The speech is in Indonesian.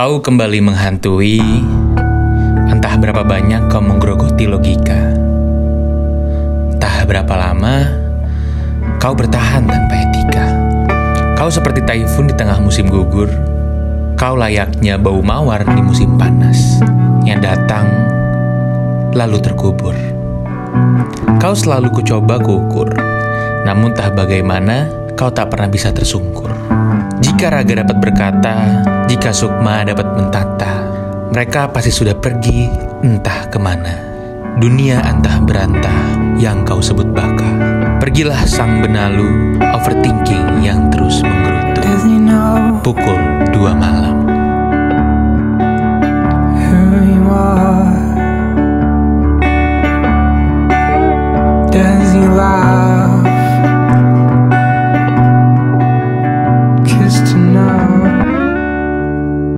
Kau kembali menghantui, entah berapa banyak kau menggerogoti logika. Entah berapa lama kau bertahan tanpa etika. Kau seperti taifun di tengah musim gugur. Kau layaknya bau mawar di musim panas yang datang lalu terkubur. Kau selalu kucoba kuukur, namun tak bagaimana kau tak pernah bisa tersungkur. Jika raga dapat berkata, jika sukma dapat mentata, mereka pasti sudah pergi entah ke mana. Dunia antah berantah yang kau sebut baka. Pergilah sang benalu, overthinking yang terus menggerutu. Pukul dua malam. Does?